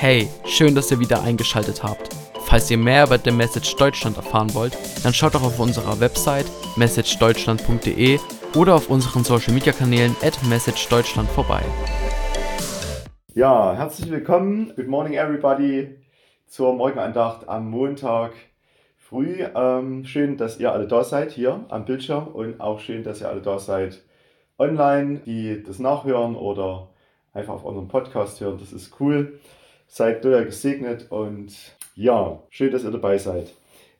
Hey, schön, dass ihr wieder eingeschaltet habt. Falls ihr mehr über The Message Deutschland erfahren wollt, dann schaut doch auf unserer Website messagedeutschland.de oder auf unseren Social Media Kanälen at messagedeutschland vorbei. Ja, herzlich willkommen. Good morning, everybody, zur Morgenandacht am Montag früh. Ähm, schön, dass ihr alle da seid hier am Bildschirm und auch schön, dass ihr alle da seid online, die das nachhören oder einfach auf unserem Podcast hören. Das ist cool. Seid doll gesegnet und ja, schön, dass ihr dabei seid.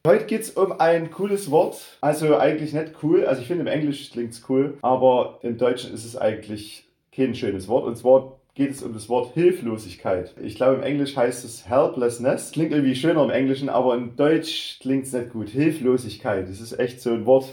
Heute geht es um ein cooles Wort. Also eigentlich nicht cool. Also ich finde im Englisch klingt es cool, aber im Deutschen ist es eigentlich kein schönes Wort. Und zwar geht es um das Wort Hilflosigkeit. Ich glaube, im Englisch heißt es Helplessness. Klingt irgendwie schöner im Englischen, aber im Deutsch klingt es nicht gut. Hilflosigkeit. Das ist echt so ein Wort.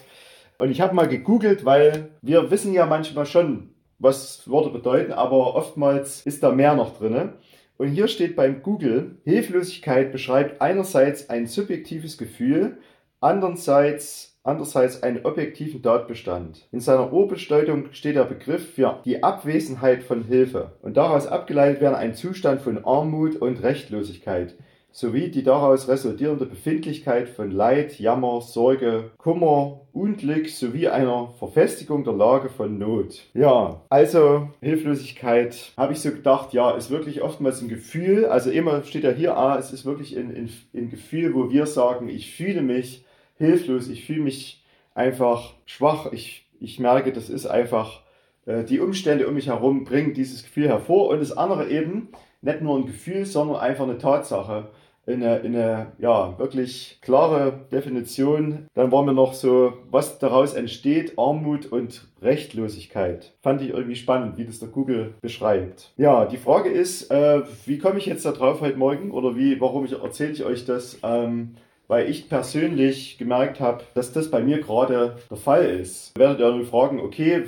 Und ich habe mal gegoogelt, weil wir wissen ja manchmal schon, was Worte bedeuten, aber oftmals ist da mehr noch drin. Und hier steht beim Google, Hilflosigkeit beschreibt einerseits ein subjektives Gefühl, andererseits, andererseits einen objektiven Tatbestand. In seiner Urbedeutung steht der Begriff für die Abwesenheit von Hilfe und daraus abgeleitet werden ein Zustand von Armut und Rechtlosigkeit sowie die daraus resultierende Befindlichkeit von Leid, Jammer, Sorge, Kummer, Unglück sowie einer Verfestigung der Lage von Not. Ja, also Hilflosigkeit habe ich so gedacht, ja, ist wirklich oftmals ein Gefühl. Also immer steht ja hier, ah, es ist wirklich ein, ein, ein Gefühl, wo wir sagen, ich fühle mich hilflos, ich fühle mich einfach schwach, ich, ich merke, das ist einfach, äh, die Umstände um mich herum bringen dieses Gefühl hervor und das andere eben, nicht nur ein Gefühl, sondern einfach eine Tatsache eine, in eine ja, wirklich klare Definition. Dann waren wir noch so, was daraus entsteht, Armut und Rechtlosigkeit. Fand ich irgendwie spannend, wie das der Google beschreibt. Ja, die Frage ist, äh, wie komme ich jetzt da drauf heute Morgen oder wie, warum ich, erzähle ich euch das? Ähm, weil ich persönlich gemerkt habe, dass das bei mir gerade der Fall ist. Werdet ihr nur fragen, okay,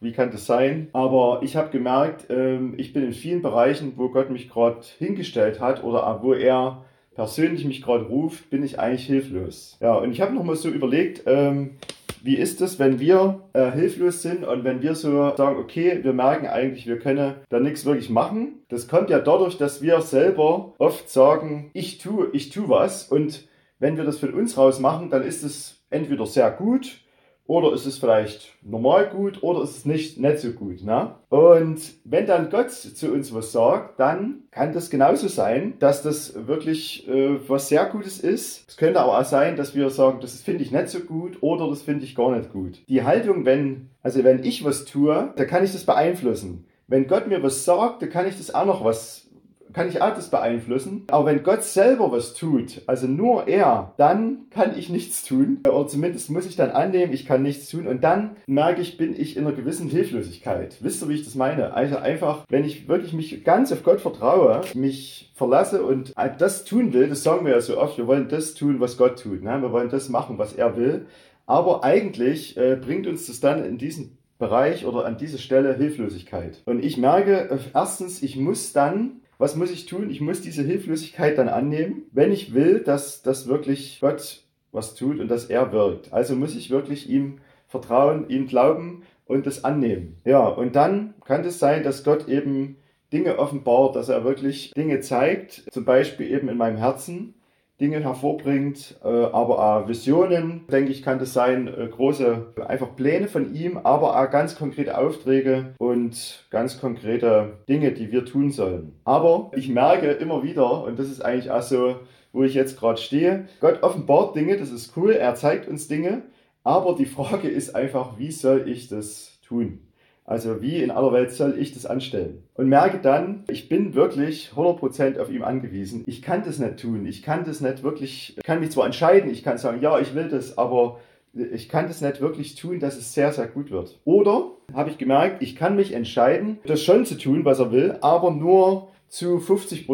wie kann das sein? Aber ich habe gemerkt, ähm, ich bin in vielen Bereichen, wo Gott mich gerade hingestellt hat oder wo er persönlich mich gerade ruft, bin ich eigentlich hilflos. Ja, und ich habe nochmal so überlegt, ähm, wie ist es, wenn wir äh, hilflos sind und wenn wir so sagen, okay, wir merken eigentlich, wir können da nichts wirklich machen. Das kommt ja dadurch, dass wir selber oft sagen, ich tue, ich tue was und wenn wir das von uns raus machen, dann ist es entweder sehr gut oder ist es vielleicht normal gut oder ist es nicht, nicht so gut. Ne? Und wenn dann Gott zu uns was sagt, dann kann das genauso sein, dass das wirklich äh, was sehr Gutes ist. Es könnte aber auch sein, dass wir sagen, das finde ich nicht so gut oder das finde ich gar nicht gut. Die Haltung, wenn, also wenn ich was tue, da kann ich das beeinflussen. Wenn Gott mir was sagt, dann kann ich das auch noch was kann ich alles beeinflussen. Aber wenn Gott selber was tut, also nur er, dann kann ich nichts tun. Oder zumindest muss ich dann annehmen, ich kann nichts tun. Und dann merke ich, bin ich in einer gewissen Hilflosigkeit. Wisst ihr, wie ich das meine? Also einfach, wenn ich wirklich mich ganz auf Gott vertraue, mich verlasse und das tun will, das sagen wir ja so oft, wir wollen das tun, was Gott tut. Ne? Wir wollen das machen, was er will. Aber eigentlich äh, bringt uns das dann in diesen Bereich oder an diese Stelle Hilflosigkeit. Und ich merke, äh, erstens, ich muss dann was muss ich tun? Ich muss diese Hilflosigkeit dann annehmen, wenn ich will, dass, dass wirklich Gott was tut und dass er wirkt. Also muss ich wirklich ihm vertrauen, ihm glauben und das annehmen. Ja, und dann kann es sein, dass Gott eben Dinge offenbart, dass er wirklich Dinge zeigt, zum Beispiel eben in meinem Herzen, Dinge hervorbringt, äh, aber auch Visionen, denke ich, kann das sein, äh, große einfach Pläne von ihm, aber auch ganz konkrete Aufträge und ganz konkrete Dinge, die wir tun sollen. Aber ich merke immer wieder, und das ist eigentlich auch so, wo ich jetzt gerade stehe, Gott offenbart Dinge, das ist cool, er zeigt uns Dinge, aber die Frage ist einfach, wie soll ich das tun? Also wie in aller Welt soll ich das anstellen? Und merke dann, ich bin wirklich 100% auf ihm angewiesen. Ich kann das nicht tun. Ich kann das nicht wirklich, ich kann mich zwar entscheiden, ich kann sagen, ja, ich will das, aber ich kann das nicht wirklich tun, dass es sehr, sehr gut wird. Oder habe ich gemerkt, ich kann mich entscheiden, das schon zu tun, was er will, aber nur zu 50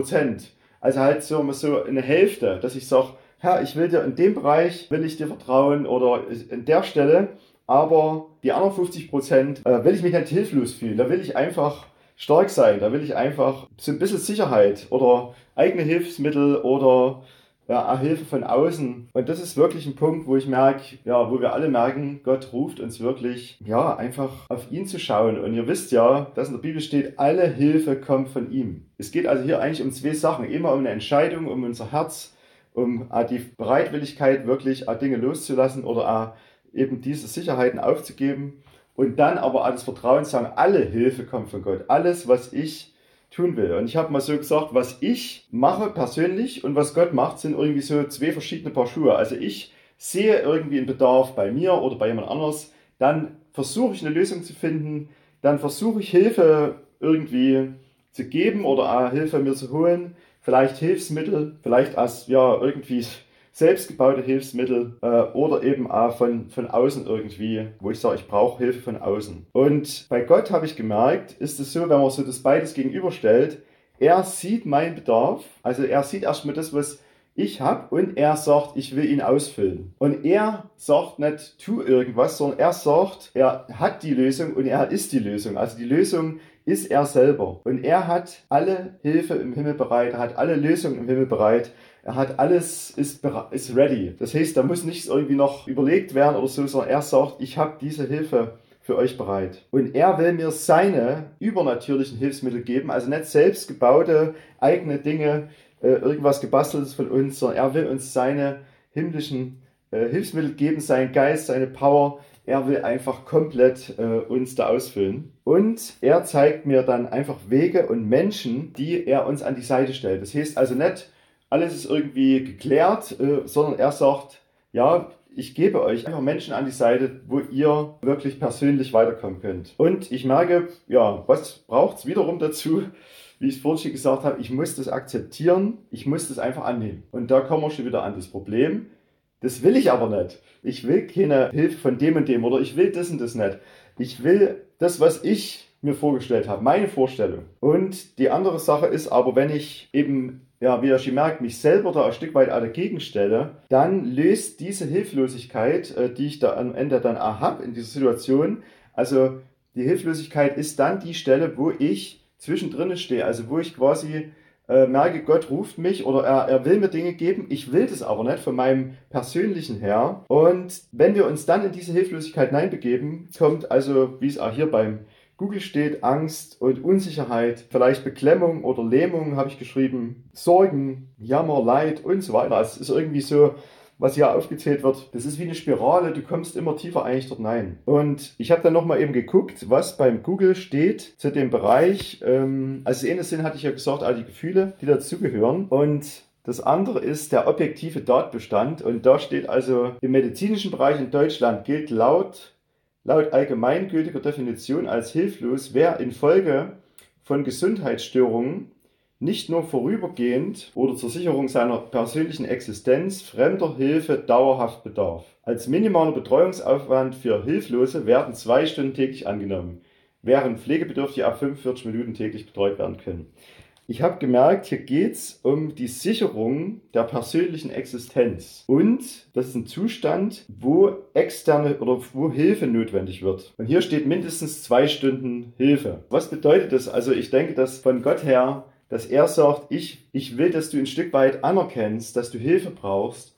Also halt so, so eine Hälfte, dass ich sage, Herr, ich will dir in dem Bereich, will ich dir vertrauen oder in der Stelle aber die anderen 50 Prozent äh, will ich mich nicht hilflos fühlen. Da will ich einfach stark sein. Da will ich einfach so ein bisschen Sicherheit oder eigene Hilfsmittel oder ja, Hilfe von außen. Und das ist wirklich ein Punkt, wo ich merke, ja, wo wir alle merken, Gott ruft uns wirklich, ja, einfach auf ihn zu schauen. Und ihr wisst ja, dass in der Bibel steht, alle Hilfe kommt von ihm. Es geht also hier eigentlich um zwei Sachen. Immer um eine Entscheidung, um unser Herz, um die Bereitwilligkeit, wirklich Dinge loszulassen oder eben diese Sicherheiten aufzugeben. Und dann aber alles Vertrauen sagen, alle Hilfe kommt von Gott. Alles, was ich tun will. Und ich habe mal so gesagt, was ich mache persönlich und was Gott macht, sind irgendwie so zwei verschiedene Paar Schuhe. Also ich sehe irgendwie einen Bedarf bei mir oder bei jemand anders, dann versuche ich eine Lösung zu finden, dann versuche ich Hilfe irgendwie zu geben oder Hilfe mir zu holen, vielleicht Hilfsmittel, vielleicht als ja irgendwie selbstgebaute Hilfsmittel äh, oder eben auch von, von außen irgendwie, wo ich sage, ich brauche Hilfe von außen. Und bei Gott habe ich gemerkt, ist es so, wenn man so das beides gegenüberstellt, er sieht meinen Bedarf, also er sieht erstmal das, was ich habe und er sagt, ich will ihn ausfüllen. Und er sagt nicht, tu irgendwas, sondern er sagt, er hat die Lösung und er ist die Lösung. Also die Lösung ist er selber. Und er hat alle Hilfe im Himmel bereit, er hat alle Lösungen im Himmel bereit. Er hat alles, ist, ist ready. Das heißt, da muss nichts irgendwie noch überlegt werden oder so, sondern er sagt, ich habe diese Hilfe für euch bereit. Und er will mir seine übernatürlichen Hilfsmittel geben, also nicht selbst gebaute eigene Dinge, äh, irgendwas gebasteltes von uns, sondern er will uns seine himmlischen äh, Hilfsmittel geben, seinen Geist, seine Power. Er will einfach komplett äh, uns da ausfüllen. Und er zeigt mir dann einfach Wege und Menschen, die er uns an die Seite stellt. Das heißt also nicht, alles ist irgendwie geklärt, äh, sondern er sagt, ja, ich gebe euch einfach Menschen an die Seite, wo ihr wirklich persönlich weiterkommen könnt. Und ich merke, ja, was braucht es wiederum dazu? Wie ich es vorhin schon gesagt habe, ich muss das akzeptieren, ich muss das einfach annehmen. Und da kommen wir schon wieder an das Problem. Das will ich aber nicht. Ich will keine Hilfe von dem und dem oder ich will das und das nicht. Ich will das, was ich mir vorgestellt habe, meine Vorstellung. Und die andere Sache ist aber, wenn ich eben ja, wie ihr schon merkt, mich selber da ein Stück weit dagegen stelle, dann löst diese Hilflosigkeit, äh, die ich da am Ende dann habe in dieser Situation, also die Hilflosigkeit ist dann die Stelle, wo ich zwischendrin stehe, also wo ich quasi äh, merke, Gott ruft mich oder er, er will mir Dinge geben, ich will das aber nicht von meinem persönlichen her. Und wenn wir uns dann in diese Hilflosigkeit hineinbegeben, kommt also, wie es auch hier beim Google steht Angst und Unsicherheit, vielleicht Beklemmung oder Lähmung, habe ich geschrieben, Sorgen, Jammer, Leid und so weiter. Also es ist irgendwie so, was hier aufgezählt wird, das ist wie eine Spirale, du kommst immer tiefer eigentlich dort rein. Und ich habe dann nochmal eben geguckt, was beim Google steht zu dem Bereich. Ähm, also in Sinn hatte ich ja gesagt, all die Gefühle, die dazugehören. Und das andere ist der objektive Tatbestand. Und da steht also, im medizinischen Bereich in Deutschland gilt laut laut allgemeingültiger Definition als hilflos, wer infolge von Gesundheitsstörungen nicht nur vorübergehend oder zur Sicherung seiner persönlichen Existenz fremder Hilfe dauerhaft bedarf. Als minimaler Betreuungsaufwand für Hilflose werden zwei Stunden täglich angenommen, während Pflegebedürftige ab 45 Minuten täglich betreut werden können. Ich habe gemerkt, hier geht es um die Sicherung der persönlichen Existenz. Und das ist ein Zustand, wo externe oder wo Hilfe notwendig wird. Und hier steht mindestens zwei Stunden Hilfe. Was bedeutet das? Also ich denke, dass von Gott her, dass er sagt, ich, ich will, dass du ein Stück weit anerkennst, dass du Hilfe brauchst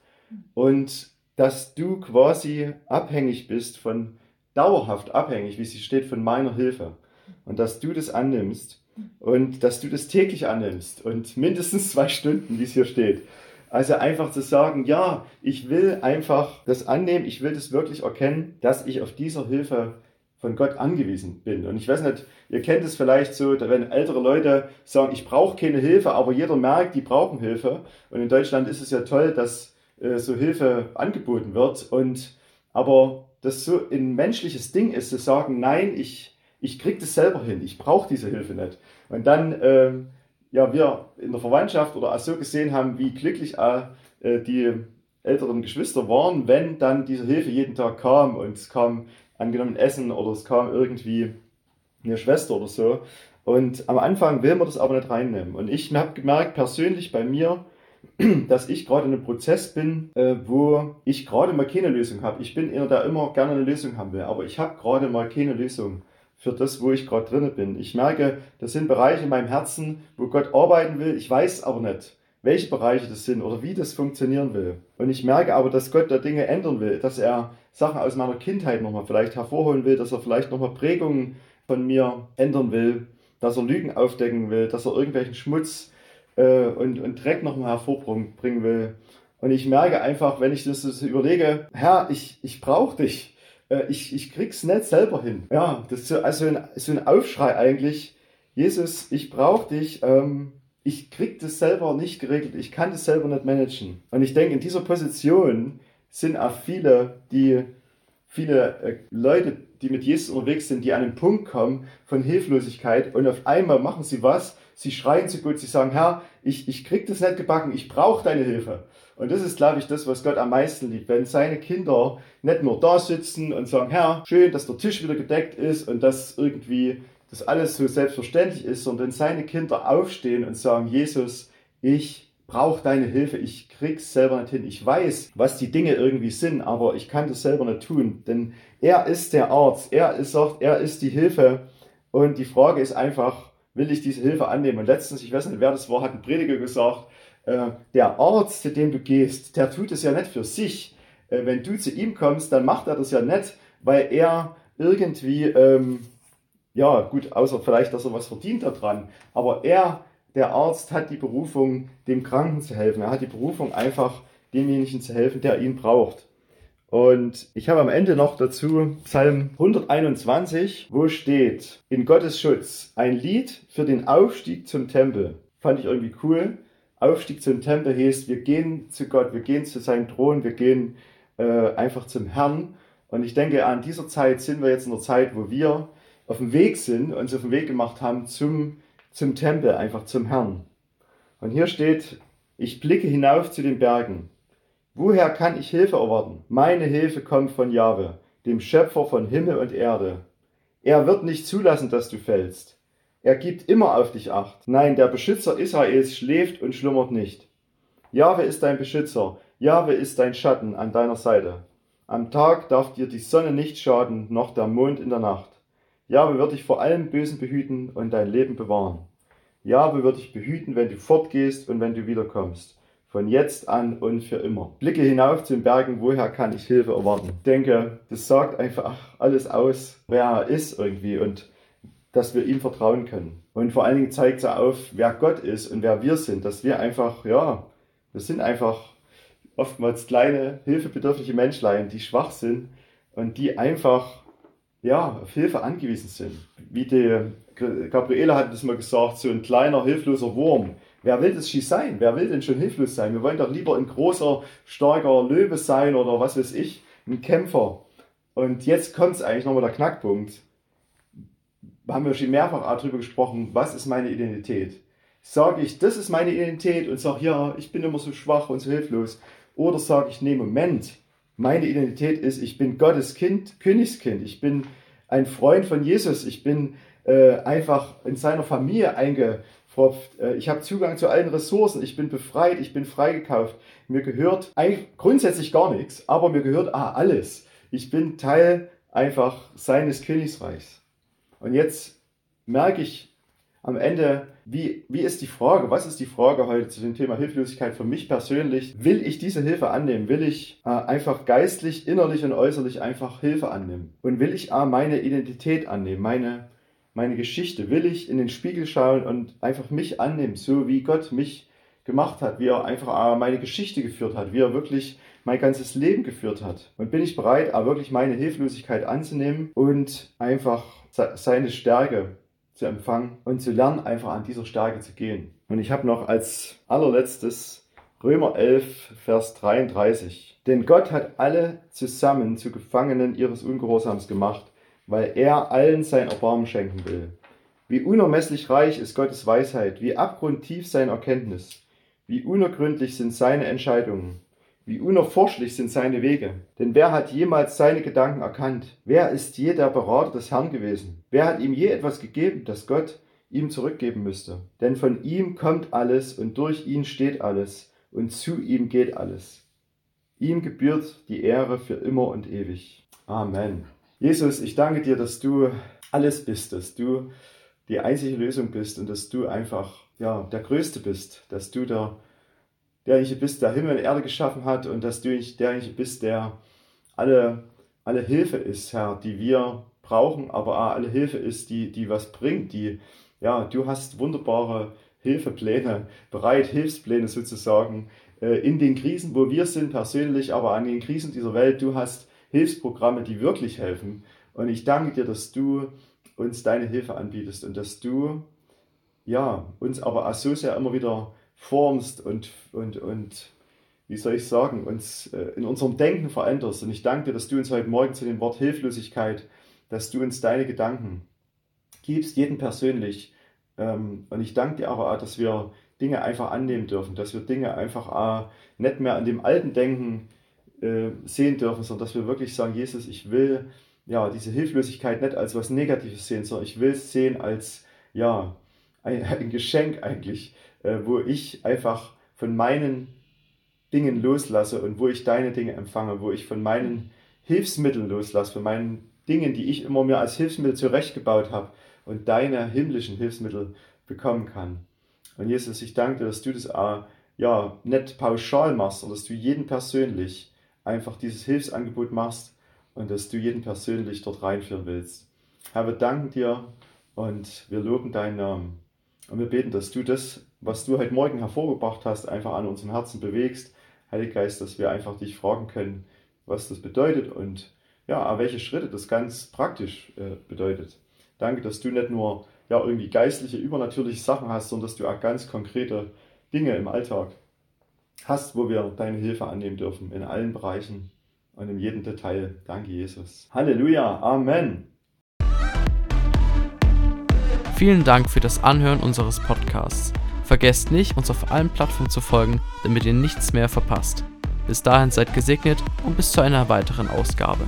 und dass du quasi abhängig bist von, dauerhaft abhängig, wie sie steht, von meiner Hilfe. Und dass du das annimmst und dass du das täglich annimmst und mindestens zwei Stunden, wie es hier steht. Also einfach zu sagen, ja, ich will einfach das annehmen, ich will das wirklich erkennen, dass ich auf dieser Hilfe von Gott angewiesen bin. Und ich weiß nicht, ihr kennt es vielleicht so, wenn ältere Leute sagen, ich brauche keine Hilfe, aber jeder merkt, die brauchen Hilfe. Und in Deutschland ist es ja toll, dass äh, so Hilfe angeboten wird. Und aber das so ein menschliches Ding ist, zu sagen, nein, ich ich kriege das selber hin, ich brauche diese Hilfe nicht. Und dann, äh, ja, wir in der Verwandtschaft oder so gesehen haben, wie glücklich äh, die älteren Geschwister waren, wenn dann diese Hilfe jeden Tag kam und es kam angenommen Essen oder es kam irgendwie eine Schwester oder so. Und am Anfang will man das aber nicht reinnehmen. Und ich habe gemerkt, persönlich bei mir, dass ich gerade in einem Prozess bin, äh, wo ich gerade mal keine Lösung habe. Ich bin einer, der immer gerne eine Lösung haben will, aber ich habe gerade mal keine Lösung für das, wo ich gerade drin bin. Ich merke, das sind Bereiche in meinem Herzen, wo Gott arbeiten will. Ich weiß aber nicht, welche Bereiche das sind oder wie das funktionieren will. Und ich merke aber, dass Gott da Dinge ändern will, dass er Sachen aus meiner Kindheit nochmal vielleicht hervorholen will, dass er vielleicht nochmal Prägungen von mir ändern will, dass er Lügen aufdecken will, dass er irgendwelchen Schmutz äh, und, und Dreck nochmal hervorbringen will. Und ich merke einfach, wenn ich das, das überlege, Herr, ich, ich brauche dich. Äh, ich, ich krieg's nicht selber hin. Ja, das ist so, also ein, so ein Aufschrei eigentlich. Jesus, ich brauche dich. Ähm, ich krieg das selber nicht geregelt. Ich kann das selber nicht managen. Und ich denke, in dieser Position sind auch viele, die viele äh, Leute, die mit Jesus unterwegs sind, die an einen Punkt kommen von Hilflosigkeit und auf einmal machen sie was, sie schreien zu Gott, sie sagen, Herr, ich, ich krieg das nicht gebacken, ich brauche deine Hilfe. Und das ist, glaube ich, das, was Gott am meisten liebt, wenn seine Kinder nicht nur da sitzen und sagen, Herr, schön, dass der Tisch wieder gedeckt ist und dass irgendwie das alles so selbstverständlich ist, sondern wenn seine Kinder aufstehen und sagen, Jesus, ich brauche deine Hilfe, ich krieg's selber nicht hin. Ich weiß, was die Dinge irgendwie sind, aber ich kann das selber nicht tun, denn er ist der Arzt, er ist, sagt, er ist die Hilfe und die Frage ist einfach, will ich diese Hilfe annehmen? Und letztens, ich weiß nicht, wer das war, hat ein Prediger gesagt, äh, der Arzt, zu dem du gehst, der tut es ja nicht für sich. Äh, wenn du zu ihm kommst, dann macht er das ja nicht, weil er irgendwie, ähm, ja gut, außer vielleicht, dass er was verdient daran, aber er der Arzt hat die Berufung, dem Kranken zu helfen. Er hat die Berufung, einfach demjenigen zu helfen, der ihn braucht. Und ich habe am Ende noch dazu Psalm 121, wo steht, in Gottes Schutz, ein Lied für den Aufstieg zum Tempel. Fand ich irgendwie cool. Aufstieg zum Tempel heißt, wir gehen zu Gott, wir gehen zu seinem Thron, wir gehen äh, einfach zum Herrn. Und ich denke, an dieser Zeit sind wir jetzt in der Zeit, wo wir auf dem Weg sind, uns auf den Weg gemacht haben zum zum Tempel, einfach zum Herrn. Und hier steht, ich blicke hinauf zu den Bergen. Woher kann ich Hilfe erwarten? Meine Hilfe kommt von Jahwe, dem Schöpfer von Himmel und Erde. Er wird nicht zulassen, dass du fällst. Er gibt immer auf dich acht. Nein, der Beschützer Israels schläft und schlummert nicht. Jahwe ist dein Beschützer. Jahwe ist dein Schatten an deiner Seite. Am Tag darf dir die Sonne nicht schaden, noch der Mond in der Nacht. Jahwe wird dich vor allem Bösen behüten und dein Leben bewahren. Jahwe wird dich behüten, wenn du fortgehst und wenn du wiederkommst. Von jetzt an und für immer. Blicke hinauf zu den Bergen, woher kann ich Hilfe erwarten? Ich denke, das sagt einfach alles aus, wer er ist irgendwie und dass wir ihm vertrauen können. Und vor allen Dingen zeigt es auf, wer Gott ist und wer wir sind, dass wir einfach, ja, wir sind einfach oftmals kleine, hilfebedürftige Menschlein, die schwach sind und die einfach ja, auf Hilfe angewiesen sind. Wie die Gabriele hat das mal gesagt, so ein kleiner, hilfloser Wurm. Wer will das schon sein? Wer will denn schon hilflos sein? Wir wollen doch lieber ein großer, starker Löwe sein oder was weiß ich, ein Kämpfer. Und jetzt kommt es eigentlich nochmal der Knackpunkt. Haben wir schon mehrfach darüber gesprochen, was ist meine Identität? Sage ich, das ist meine Identität und sage, ja, ich bin immer so schwach und so hilflos. Oder sage ich, nee, Moment, meine Identität ist, ich bin Gottes Kind, Königskind. Ich bin ein Freund von Jesus. Ich bin äh, einfach in seiner Familie eingepfropft. Äh, ich habe Zugang zu allen Ressourcen. Ich bin befreit. Ich bin freigekauft. Mir gehört eigentlich grundsätzlich gar nichts, aber mir gehört ah, alles. Ich bin Teil einfach seines Königsreichs. Und jetzt merke ich am Ende, wie, wie ist die Frage? Was ist die Frage heute zu dem Thema Hilflosigkeit für mich persönlich? Will ich diese Hilfe annehmen? Will ich äh, einfach geistlich, innerlich und äußerlich einfach Hilfe annehmen? Und will ich äh, meine Identität annehmen, meine, meine Geschichte? Will ich in den Spiegel schauen und einfach mich annehmen, so wie Gott mich gemacht hat, wie er einfach äh, meine Geschichte geführt hat, wie er wirklich mein ganzes Leben geführt hat? Und bin ich bereit, äh, wirklich meine Hilflosigkeit anzunehmen und einfach seine Stärke zu empfangen und zu lernen, einfach an dieser Stärke zu gehen. Und ich habe noch als allerletztes Römer 11, Vers 33. Denn Gott hat alle zusammen zu Gefangenen ihres Ungehorsams gemacht, weil er allen sein Erbarmen schenken will. Wie unermesslich reich ist Gottes Weisheit, wie abgrundtief sein Erkenntnis, wie unergründlich sind seine Entscheidungen. Wie unerforschlich sind seine Wege. Denn wer hat jemals seine Gedanken erkannt? Wer ist je der Berater des Herrn gewesen? Wer hat ihm je etwas gegeben, das Gott ihm zurückgeben müsste? Denn von ihm kommt alles und durch ihn steht alles und zu ihm geht alles. Ihm gebührt die Ehre für immer und ewig. Amen. Jesus, ich danke dir, dass du alles bist, dass du die einzige Lösung bist und dass du einfach ja, der Größte bist, dass du der derjenige bist, der Himmel und Erde geschaffen hat und dass du derjenige bist, der alle, alle Hilfe ist, Herr, die wir brauchen, aber auch alle Hilfe ist, die, die was bringt, die, ja, du hast wunderbare Hilfepläne bereit, Hilfspläne sozusagen, äh, in den Krisen, wo wir sind persönlich, aber an den Krisen dieser Welt. Du hast Hilfsprogramme, die wirklich helfen. Und ich danke dir, dass du uns deine Hilfe anbietest und dass du ja, uns aber auch so sehr immer wieder formst und, und, und wie soll ich sagen, uns äh, in unserem Denken veränderst. Und ich danke dir, dass du uns heute Morgen zu dem Wort Hilflosigkeit, dass du uns deine Gedanken gibst, jeden persönlich. Ähm, und ich danke dir aber auch, dass wir Dinge einfach annehmen dürfen, dass wir Dinge einfach auch nicht mehr an dem alten Denken äh, sehen dürfen, sondern dass wir wirklich sagen, Jesus, ich will ja diese Hilflosigkeit nicht als was Negatives sehen, sondern ich will es sehen als ja ein, ein Geschenk eigentlich, äh, wo ich einfach von meinen Dingen loslasse und wo ich deine Dinge empfange, wo ich von meinen Hilfsmitteln loslasse, von meinen Dingen, die ich immer mir als Hilfsmittel zurechtgebaut habe und deine himmlischen Hilfsmittel bekommen kann. Und Jesus, ich danke dir, dass du das auch, ja, nicht pauschal machst, sondern dass du jeden persönlich einfach dieses Hilfsangebot machst und dass du jeden persönlich dort reinführen willst. Herr, wir danken dir und wir loben deinen Namen. Und wir beten, dass du das, was du heute Morgen hervorgebracht hast, einfach an unserem Herzen bewegst. Heiliger Geist, dass wir einfach dich fragen können, was das bedeutet und ja, welche Schritte das ganz praktisch äh, bedeutet. Danke, dass du nicht nur ja, irgendwie geistliche, übernatürliche Sachen hast, sondern dass du auch ganz konkrete Dinge im Alltag hast, wo wir deine Hilfe annehmen dürfen, in allen Bereichen und in jedem Detail. Danke, Jesus. Halleluja. Amen. Vielen Dank für das Anhören unseres Podcasts. Vergesst nicht, uns auf allen Plattformen zu folgen, damit ihr nichts mehr verpasst. Bis dahin seid gesegnet und bis zu einer weiteren Ausgabe.